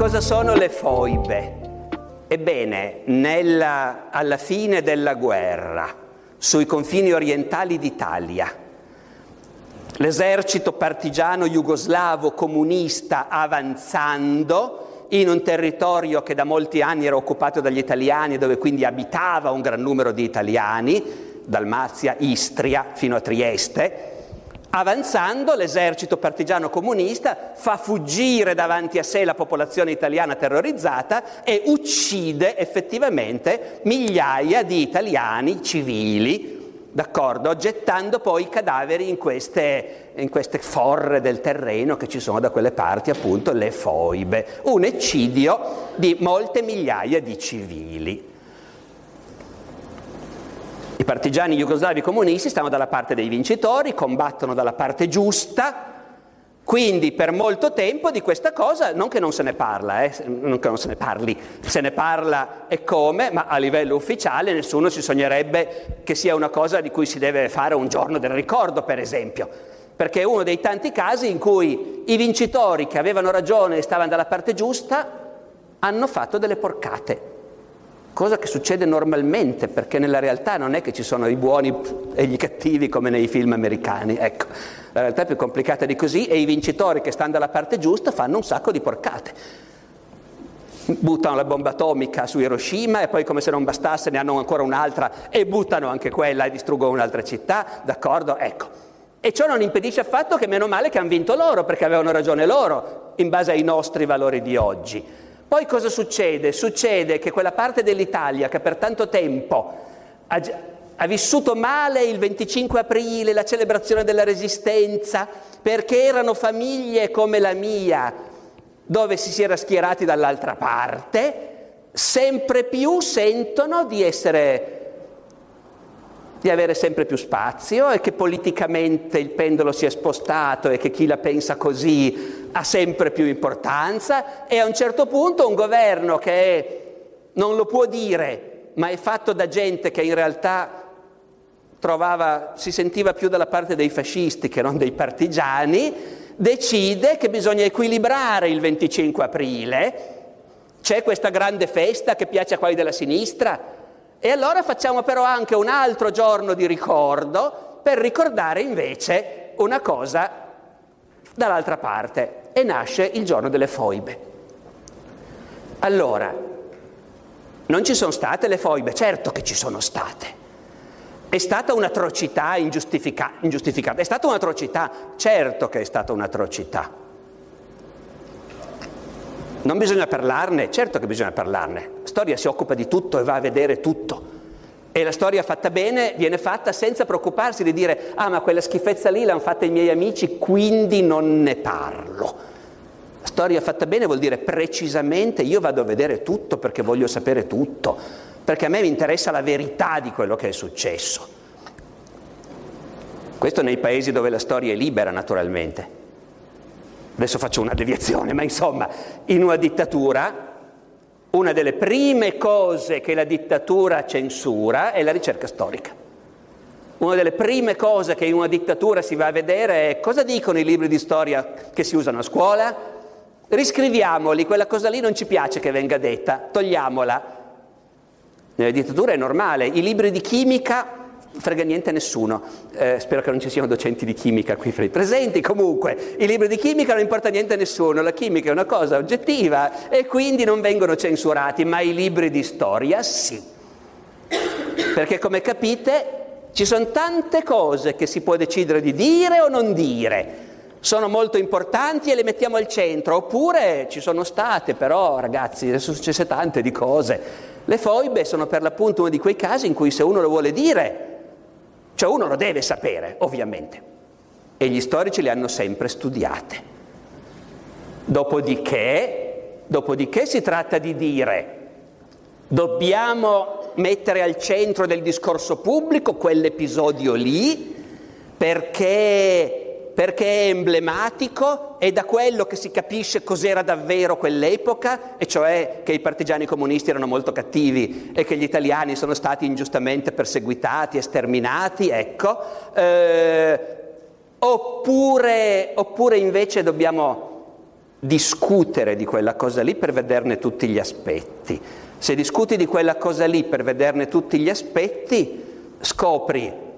Cosa sono le foibe? Ebbene, nella, alla fine della guerra, sui confini orientali d'Italia, l'esercito partigiano jugoslavo comunista avanzando in un territorio che da molti anni era occupato dagli italiani, dove quindi abitava un gran numero di italiani, Dalmazia, Istria fino a Trieste, Avanzando, l'esercito partigiano comunista fa fuggire davanti a sé la popolazione italiana terrorizzata e uccide effettivamente migliaia di italiani civili, d'accordo? Gettando poi i cadaveri in queste, in queste forre del terreno che ci sono da quelle parti, appunto le foibe. Un eccidio di molte migliaia di civili. Partigiani jugoslavi comunisti stanno dalla parte dei vincitori, combattono dalla parte giusta, quindi per molto tempo di questa cosa, non che non se ne parla, eh, non che non se ne parli, se ne parla e come, ma a livello ufficiale nessuno si sognerebbe che sia una cosa di cui si deve fare un giorno del ricordo, per esempio, perché è uno dei tanti casi in cui i vincitori che avevano ragione e stavano dalla parte giusta hanno fatto delle porcate cosa che succede normalmente, perché nella realtà non è che ci sono i buoni e gli cattivi come nei film americani, ecco, la realtà è più complicata di così e i vincitori che stanno dalla parte giusta fanno un sacco di porcate. Buttano la bomba atomica su Hiroshima e poi come se non bastasse ne hanno ancora un'altra e buttano anche quella e distruggono un'altra città, d'accordo? Ecco. E ciò non impedisce affatto che meno male che hanno vinto loro, perché avevano ragione loro, in base ai nostri valori di oggi. Poi cosa succede? Succede che quella parte dell'Italia che per tanto tempo ha, ha vissuto male il 25 aprile, la celebrazione della resistenza, perché erano famiglie come la mia, dove si si era schierati dall'altra parte, sempre più sentono di essere di avere sempre più spazio e che politicamente il pendolo si è spostato e che chi la pensa così ha sempre più importanza. E a un certo punto un governo che non lo può dire, ma è fatto da gente che in realtà trovava, si sentiva più dalla parte dei fascisti che non dei partigiani, decide che bisogna equilibrare il 25 aprile, c'è questa grande festa che piace a quelli della sinistra, e allora facciamo però anche un altro giorno di ricordo per ricordare invece una cosa dall'altra parte e nasce il giorno delle foibe. Allora, non ci sono state le foibe? Certo che ci sono state. È stata un'atrocità ingiustifica- ingiustificata, è stata un'atrocità, certo che è stata un'atrocità. Non bisogna parlarne? Certo che bisogna parlarne. La storia si occupa di tutto e va a vedere tutto. E la storia fatta bene viene fatta senza preoccuparsi di dire ah ma quella schifezza lì l'hanno fatta i miei amici, quindi non ne parlo. La storia fatta bene vuol dire precisamente io vado a vedere tutto perché voglio sapere tutto, perché a me mi interessa la verità di quello che è successo. Questo nei paesi dove la storia è libera naturalmente. Adesso faccio una deviazione, ma insomma, in una dittatura una delle prime cose che la dittatura censura è la ricerca storica. Una delle prime cose che in una dittatura si va a vedere è cosa dicono i libri di storia che si usano a scuola? Riscriviamoli, quella cosa lì non ci piace che venga detta, togliamola. Nelle dittature è normale, i libri di chimica frega niente a nessuno. Eh, spero che non ci siano docenti di chimica qui fra i presenti. Comunque, i libri di chimica non importa niente a nessuno, la chimica è una cosa oggettiva e quindi non vengono censurati, ma i libri di storia sì. Perché come capite ci sono tante cose che si può decidere di dire o non dire. Sono molto importanti e le mettiamo al centro, oppure ci sono state, però ragazzi, adesso successe tante di cose. Le foibe sono per l'appunto uno di quei casi in cui se uno lo vuole dire cioè uno lo deve sapere, ovviamente. E gli storici le hanno sempre studiate. Dopodiché, dopodiché si tratta di dire, dobbiamo mettere al centro del discorso pubblico quell'episodio lì perché perché è emblematico e da quello che si capisce cos'era davvero quell'epoca, e cioè che i partigiani comunisti erano molto cattivi e che gli italiani sono stati ingiustamente perseguitati e sterminati, ecco, eh, oppure, oppure invece dobbiamo discutere di quella cosa lì per vederne tutti gli aspetti. Se discuti di quella cosa lì per vederne tutti gli aspetti, scopri,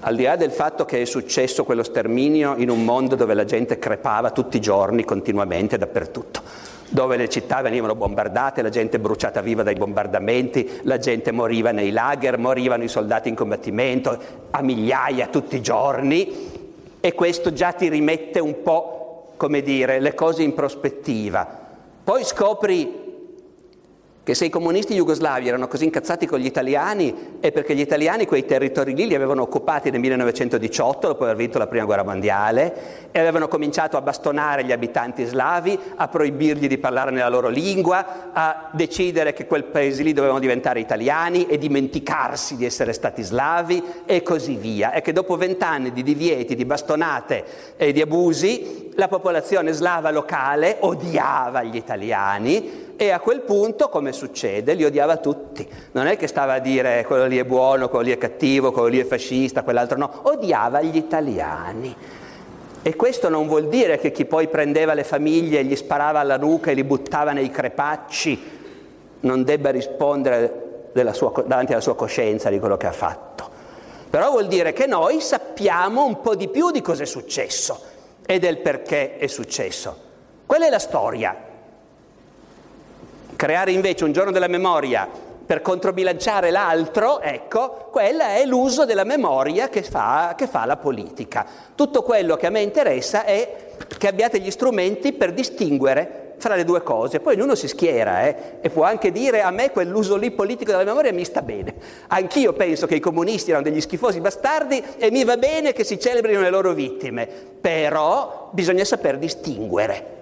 al di là del fatto che è successo quello sterminio in un mondo dove la gente crepava tutti i giorni, continuamente, dappertutto, dove le città venivano bombardate, la gente bruciata viva dai bombardamenti, la gente moriva nei lager, morivano i soldati in combattimento a migliaia tutti i giorni e questo già ti rimette un po', come dire, le cose in prospettiva. Poi scopri che se i comunisti jugoslavi erano così incazzati con gli italiani è perché gli italiani quei territori lì li avevano occupati nel 1918, dopo aver vinto la prima guerra mondiale, e avevano cominciato a bastonare gli abitanti slavi, a proibirgli di parlare nella loro lingua, a decidere che quel paese lì dovevano diventare italiani e dimenticarsi di essere stati slavi e così via. E che dopo vent'anni di divieti, di bastonate e di abusi, la popolazione slava locale odiava gli italiani e a quel punto, come succede, li odiava tutti. Non è che stava a dire quello lì è buono, quello lì è cattivo, quello lì è fascista, quell'altro no, odiava gli italiani. E questo non vuol dire che chi poi prendeva le famiglie e gli sparava alla nuca e li buttava nei crepacci non debba rispondere sua, davanti alla sua coscienza di quello che ha fatto. Però vuol dire che noi sappiamo un po' di più di cosa è successo e del perché è successo. Quella è la storia. Creare invece un giorno della memoria per controbilanciare l'altro, ecco, quella è l'uso della memoria che fa, che fa, la politica. Tutto quello che a me interessa è che abbiate gli strumenti per distinguere fra le due cose. Poi ognuno si schiera eh, e può anche dire a me quell'uso lì politico della memoria mi sta bene. Anch'io penso che i comunisti erano degli schifosi bastardi e mi va bene che si celebrino le loro vittime, però bisogna saper distinguere.